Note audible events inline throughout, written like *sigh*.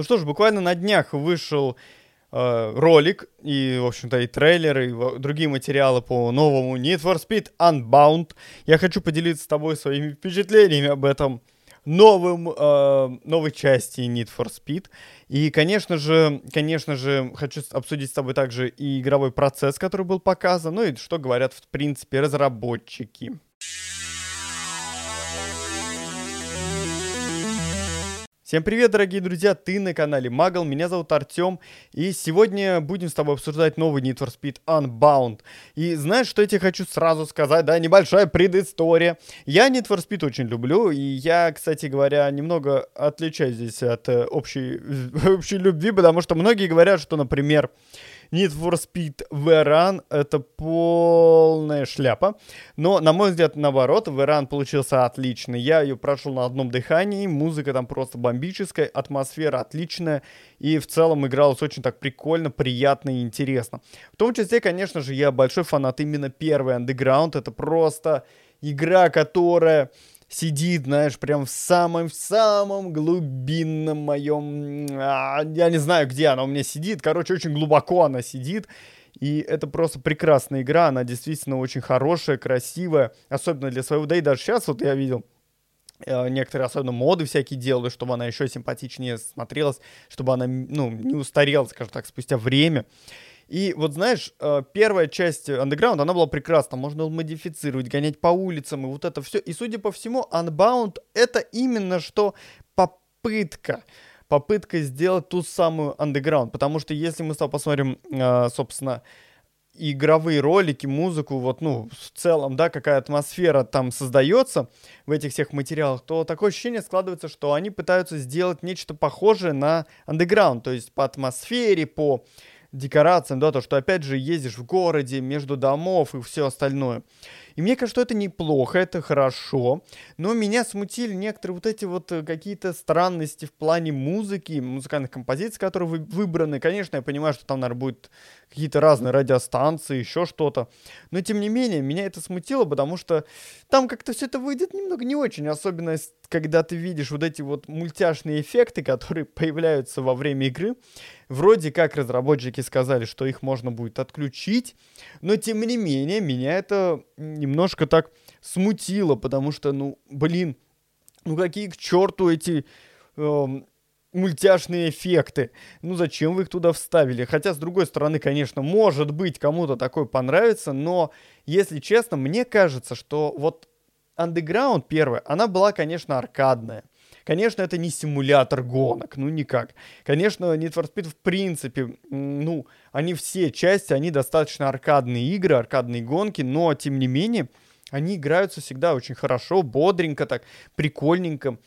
Ну что ж, буквально на днях вышел э, ролик и, в общем-то, и трейлеры, и другие материалы по новому Need for Speed Unbound. Я хочу поделиться с тобой своими впечатлениями об этом новым, э, новой части Need for Speed. И, конечно же, конечно же, хочу обсудить с тобой также и игровой процесс, который был показан, ну и что говорят, в принципе, разработчики. Всем привет, дорогие друзья, ты на канале Магл, меня зовут Артем, и сегодня будем с тобой обсуждать новый Need for Speed Unbound. И знаешь, что я тебе хочу сразу сказать, да, небольшая предыстория. Я Need for Speed очень люблю, и я, кстати говоря, немного отличаюсь здесь от э, общей, *laughs* общей любви, потому что многие говорят, что, например, Need for Speed Verun это полная шляпа. Но, на мой взгляд, наоборот, Verun получился отличный. Я ее прошел на одном дыхании, музыка там просто бомбическая, атмосфера отличная. И в целом игралось очень так прикольно, приятно и интересно. В том числе, конечно же, я большой фанат именно первой Underground. Это просто игра, которая сидит, знаешь, прям в самом, в самом глубинном моем, я не знаю, где она у меня сидит, короче, очень глубоко она сидит, и это просто прекрасная игра, она действительно очень хорошая, красивая, особенно для своего, да и даже сейчас вот я видел, э, некоторые особенно моды всякие делают, чтобы она еще симпатичнее смотрелась, чтобы она, ну, не устарела, скажем так, спустя время. И вот знаешь, э, первая часть Underground, она была прекрасна. Можно было модифицировать, гонять по улицам и вот это все. И судя по всему, Unbound это именно что попытка попытка сделать ту самую Underground. Потому что если мы с тобой посмотрим, э, собственно, игровые ролики, музыку, вот, ну, в целом, да, какая атмосфера там создается в этих всех материалах, то такое ощущение складывается, что они пытаются сделать нечто похожее на Underground, то есть по атмосфере, по декорациям, да, то, что опять же ездишь в городе, между домов и все остальное. И мне кажется, что это неплохо, это хорошо, но меня смутили некоторые вот эти вот э, какие-то странности в плане музыки, музыкальных композиций, которые вы, выбраны. Конечно, я понимаю, что там, наверное, будет какие-то разные радиостанции, еще что-то. Но, тем не менее, меня это смутило, потому что там как-то все это выйдет немного не очень, особенно когда ты видишь вот эти вот мультяшные эффекты, которые *laughs* появляются во время игры. Вроде как разработчики сказали, что их можно будет отключить, но тем не менее меня это немножко так смутило, потому что, ну, блин, ну какие к черту эти э, мультяшные эффекты. Ну зачем вы их туда вставили? Хотя, с другой стороны, конечно, может быть, кому-то такое понравится, но, если честно, мне кажется, что вот Underground первая, она была, конечно, аркадная. Конечно, это не симулятор гонок, ну никак. Конечно, Need for Speed в принципе, ну, они все части, они достаточно аркадные игры, аркадные гонки, но тем не менее, они играются всегда очень хорошо, бодренько так, прикольненько.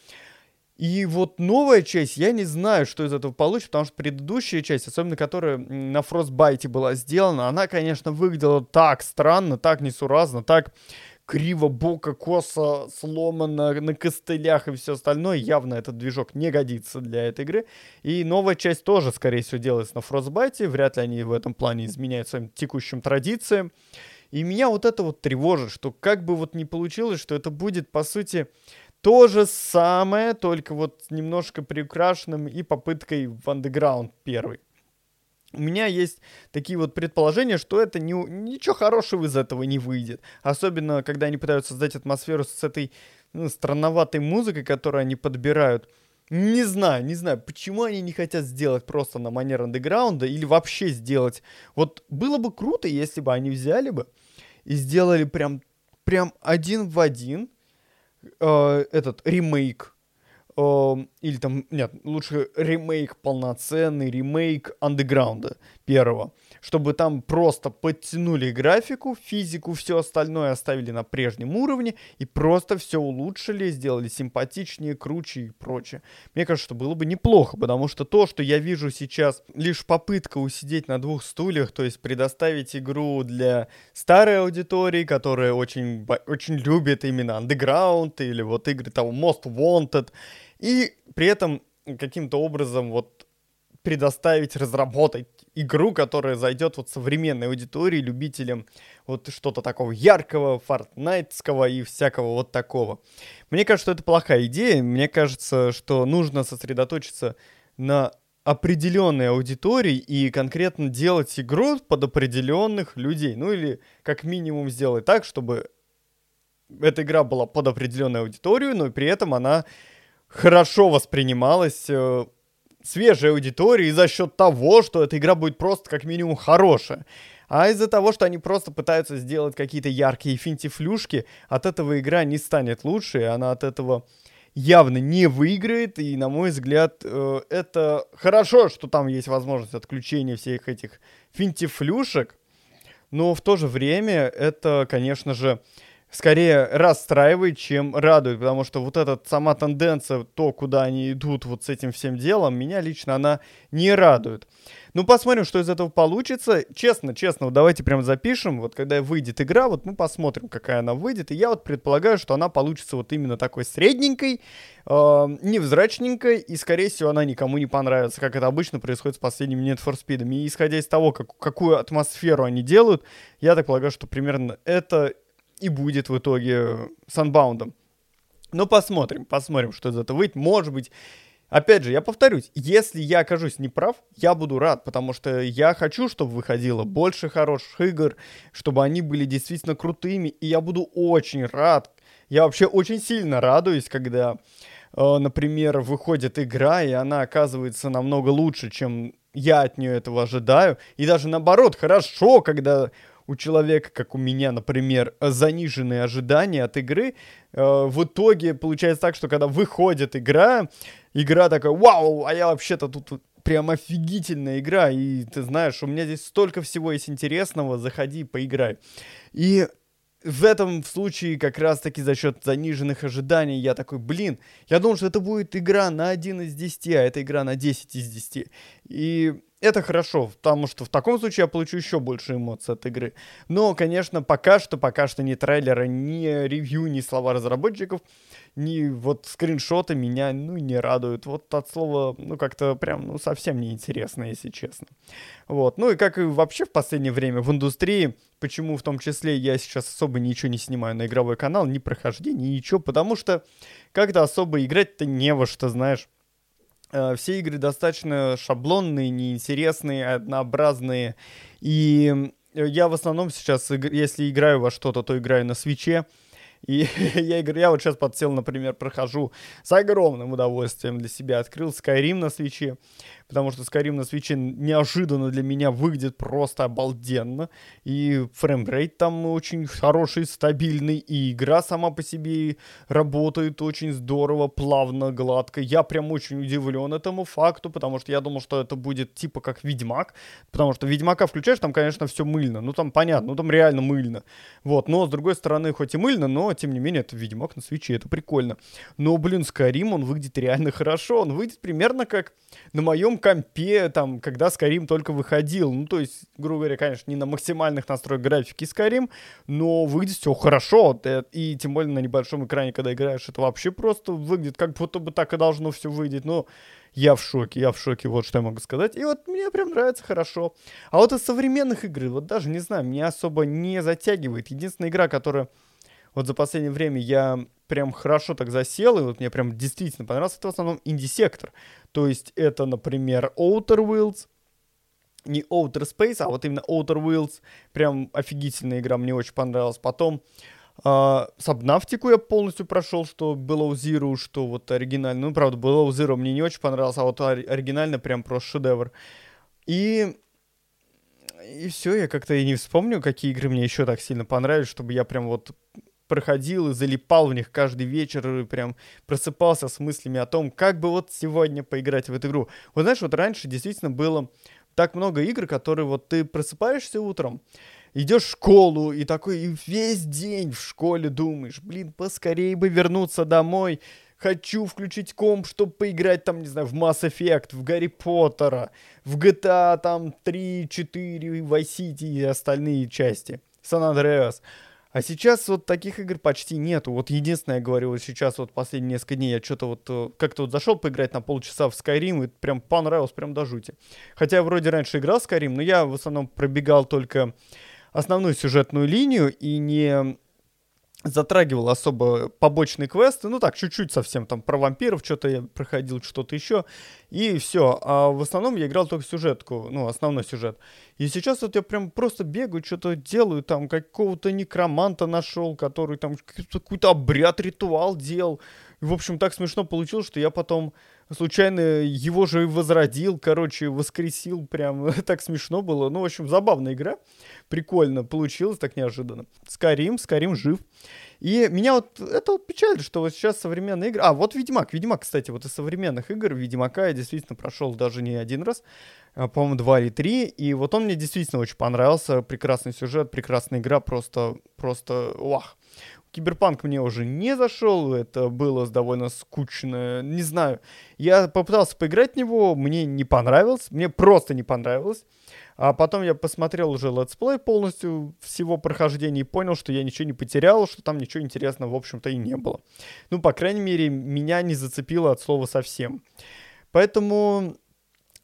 И вот новая часть, я не знаю, что из этого получится, потому что предыдущая часть, особенно которая на Frostbite была сделана, она, конечно, выглядела так странно, так несуразно, так криво, бока, косо, сломано на костылях и все остальное. Явно этот движок не годится для этой игры. И новая часть тоже, скорее всего, делается на Frostbite. Вряд ли они в этом плане изменяют своим текущим традициям. И меня вот это вот тревожит, что как бы вот не получилось, что это будет, по сути, то же самое, только вот немножко приукрашенным и попыткой в Underground первый у меня есть такие вот предположения, что это не, ничего хорошего из этого не выйдет. Особенно, когда они пытаются создать атмосферу с этой ну, странноватой музыкой, которую они подбирают. Не знаю, не знаю, почему они не хотят сделать просто на манер андеграунда или вообще сделать. Вот было бы круто, если бы они взяли бы и сделали прям, прям один в один э, этот ремейк или там, нет, лучше ремейк полноценный, ремейк андеграунда первого, чтобы там просто подтянули графику, физику, все остальное оставили на прежнем уровне и просто все улучшили, сделали симпатичнее, круче и прочее. Мне кажется, что было бы неплохо, потому что то, что я вижу сейчас, лишь попытка усидеть на двух стульях, то есть предоставить игру для старой аудитории, которая очень, очень любит именно Underground или вот игры того Most Wanted, и при этом каким-то образом вот предоставить, разработать игру, которая зайдет вот современной аудитории, любителям вот что-то такого яркого, фортнайтского и всякого вот такого. Мне кажется, что это плохая идея. Мне кажется, что нужно сосредоточиться на определенной аудитории и конкретно делать игру под определенных людей. Ну или как минимум сделать так, чтобы эта игра была под определенную аудиторию, но при этом она хорошо воспринималась э, свежей аудиторией за счет того, что эта игра будет просто как минимум хорошая. А из-за того, что они просто пытаются сделать какие-то яркие финтифлюшки, от этого игра не станет лучше, и она от этого явно не выиграет, и, на мой взгляд, э, это хорошо, что там есть возможность отключения всех этих финтифлюшек, но в то же время это, конечно же, скорее расстраивает, чем радует, потому что вот эта сама тенденция, то, куда они идут вот с этим всем делом, меня лично она не радует. Ну, посмотрим, что из этого получится. Честно, честно, вот давайте прям запишем, вот когда выйдет игра, вот мы посмотрим, какая она выйдет, и я вот предполагаю, что она получится вот именно такой средненькой, э, невзрачненькой, и, скорее всего, она никому не понравится, как это обычно происходит с последними Need for Speed. И исходя из того, как, какую атмосферу они делают, я так полагаю, что примерно это и будет в итоге с Unbound. Ну, посмотрим, посмотрим, что из этого выйдет. Может быть, опять же, я повторюсь, если я окажусь неправ, я буду рад, потому что я хочу, чтобы выходило больше хороших игр, чтобы они были действительно крутыми, и я буду очень рад. Я вообще очень сильно радуюсь, когда, э, например, выходит игра, и она оказывается намного лучше, чем я от нее этого ожидаю. И даже наоборот, хорошо, когда у человека, как у меня, например, заниженные ожидания от игры, э, в итоге получается так, что когда выходит игра, игра такая, вау, а я вообще-то тут прям офигительная игра, и ты знаешь, у меня здесь столько всего есть интересного, заходи, поиграй. И в этом случае как раз-таки за счет заниженных ожиданий я такой, блин, я думал, что это будет игра на 1 из 10, а это игра на 10 из 10. И это хорошо, потому что в таком случае я получу еще больше эмоций от игры. Но, конечно, пока что, пока что ни трейлера, ни ревью, ни слова разработчиков, ни вот скриншоты меня, ну, не радуют. Вот от слова, ну, как-то прям, ну, совсем неинтересно, если честно. Вот. Ну, и как и вообще в последнее время в индустрии, почему в том числе я сейчас особо ничего не снимаю на игровой канал, ни прохождения, ничего, потому что как-то особо играть-то не во что, знаешь. Э, все игры достаточно шаблонные, неинтересные, однообразные. И я в основном сейчас, если играю во что-то, то играю на свече. И *laughs* я, играю, я вот сейчас подсел, например, прохожу с огромным удовольствием для себя. Открыл Skyrim на свече, потому что Skyrim на свече неожиданно для меня выглядит просто обалденно. И фреймрейт там очень хороший, стабильный, и игра сама по себе работает очень здорово, плавно, гладко. Я прям очень удивлен этому факту, потому что я думал, что это будет типа как Ведьмак, потому что Ведьмака включаешь, там, конечно, все мыльно. Ну, там понятно, ну, там реально мыльно. Вот, но, с другой стороны, хоть и мыльно, но тем не менее, это Ведьмак на свече, это прикольно. Но, блин, Skyrim, он выглядит реально хорошо. Он выглядит примерно как на моем компе, там, когда Skyrim только выходил. Ну, то есть, грубо говоря, конечно, не на максимальных настройках графики Skyrim, но выглядит все хорошо. И тем более на небольшом экране, когда играешь, это вообще просто выглядит, как будто бы так и должно все выглядеть. Но я в шоке, я в шоке, вот что я могу сказать. И вот мне прям нравится хорошо. А вот из современных игр, вот даже не знаю, меня особо не затягивает. Единственная игра, которая вот за последнее время я прям хорошо так засел, и вот мне прям действительно понравился, это в основном инди-сектор. То есть это, например, Outer Worlds, не Outer Space, а вот именно Outer Worlds, прям офигительная игра, мне очень понравилась. Потом Uh, Сабнавтику я полностью прошел, что Below Zero, что вот оригинально. Ну, правда, Below Zero мне не очень понравился, а вот оригинально прям просто шедевр. И и все, я как-то и не вспомню, какие игры мне еще так сильно понравились, чтобы я прям вот проходил и залипал в них каждый вечер и прям просыпался с мыслями о том, как бы вот сегодня поиграть в эту игру. Вот знаешь, вот раньше действительно было так много игр, которые вот ты просыпаешься утром, идешь в школу и такой и весь день в школе думаешь, блин, поскорее бы вернуться домой, хочу включить комп, чтобы поиграть там, не знаю, в Mass Effect, в Гарри Поттера, в GTA там 3, 4, Vice City и остальные части, San Andreas. А сейчас вот таких игр почти нету. Вот единственное, я говорю, вот сейчас вот последние несколько дней я что-то вот э, как-то вот зашел поиграть на полчаса в Skyrim и прям понравилось, прям до жути. Хотя я вроде раньше играл в Skyrim, но я в основном пробегал только основную сюжетную линию и не затрагивал особо побочные квесты, ну так, чуть-чуть совсем, там, про вампиров что-то я проходил, что-то еще, и все. А в основном я играл только сюжетку, ну, основной сюжет. И сейчас вот я прям просто бегаю, что-то делаю, там, какого-то некроманта нашел, который там какой-то обряд, ритуал делал. И, в общем, так смешно получилось, что я потом случайно его же возродил, короче, воскресил, прям *laughs* так смешно было. Ну, в общем, забавная игра, прикольно получилось, так неожиданно. Скарим, Скарим жив. И меня вот это вот печалит, что вот сейчас современные игры... А, вот Ведьмак. Ведьмак, кстати, вот из современных игр Ведьмака я действительно прошел даже не один раз, а, по-моему, два или три. И вот он мне действительно очень понравился. Прекрасный сюжет, прекрасная игра, просто, просто, вах. Киберпанк мне уже не зашел, это было довольно скучно, не знаю. Я попытался поиграть в него, мне не понравилось, мне просто не понравилось. А потом я посмотрел уже летсплей полностью всего прохождения и понял, что я ничего не потерял, что там ничего интересного, в общем-то, и не было. Ну, по крайней мере, меня не зацепило от слова совсем. Поэтому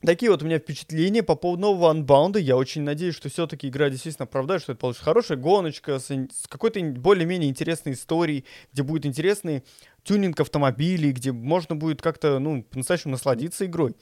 Такие вот у меня впечатления по поводу нового Unbound. Я очень надеюсь, что все-таки игра действительно оправдает, что это получится хорошая гоночка с, с какой-то более-менее интересной историей, где будет интересный тюнинг автомобилей, где можно будет как-то, ну, по-настоящему насладиться игрой.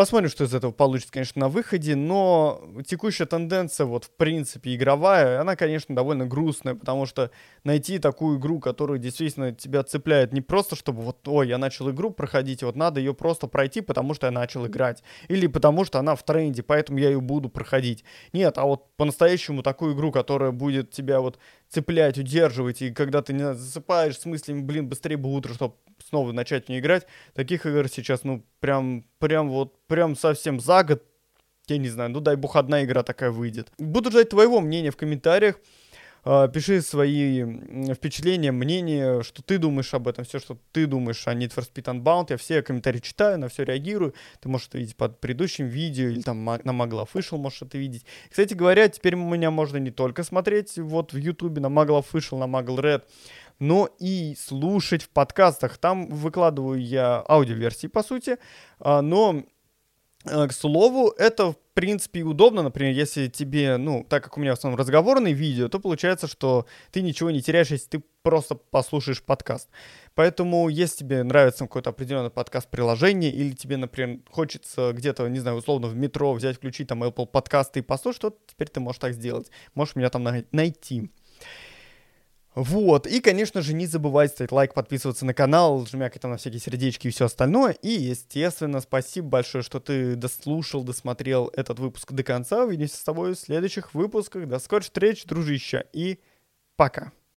Посмотрим, что из этого получится, конечно, на выходе, но текущая тенденция, вот, в принципе, игровая, она, конечно, довольно грустная, потому что найти такую игру, которая действительно тебя цепляет не просто, чтобы вот, ой, я начал игру проходить, вот надо ее просто пройти, потому что я начал играть, или потому что она в тренде, поэтому я ее буду проходить. Нет, а вот по-настоящему такую игру, которая будет тебя вот цеплять, удерживать, и когда ты не засыпаешь с мыслями, блин, быстрее бы утро, чтобы снова начать в нее играть. Таких игр сейчас, ну, прям, прям вот, прям совсем за год, я не знаю, ну дай бог одна игра такая выйдет. Буду ждать твоего мнения в комментариях. Uh, пиши свои впечатления, мнения, что ты думаешь об этом, все, что ты думаешь о Need for Speed Unbound. Я все комментарии читаю, на все реагирую. Ты можешь это видеть под предыдущим видео или там на Magla Official можешь это видеть. Кстати говоря, теперь меня можно не только смотреть вот в YouTube на Magla Official, на Magla Red, но и слушать в подкастах. Там выкладываю я аудиоверсии, по сути, а, но к слову, это, в принципе, удобно, например, если тебе, ну, так как у меня в основном разговорные видео, то получается, что ты ничего не теряешь, если ты просто послушаешь подкаст. Поэтому, если тебе нравится какой-то определенный подкаст-приложение, или тебе, например, хочется где-то, не знаю, условно в метро взять, включить там Apple подкасты и послушать, то теперь ты можешь так сделать. Можешь меня там найти. Вот, и, конечно же, не забывайте ставить лайк, подписываться на канал, жмякать там на всякие сердечки и все остальное. И, естественно, спасибо большое, что ты дослушал, досмотрел этот выпуск до конца. Увидимся с тобой в следующих выпусках. До скорых встреч, дружище, и пока.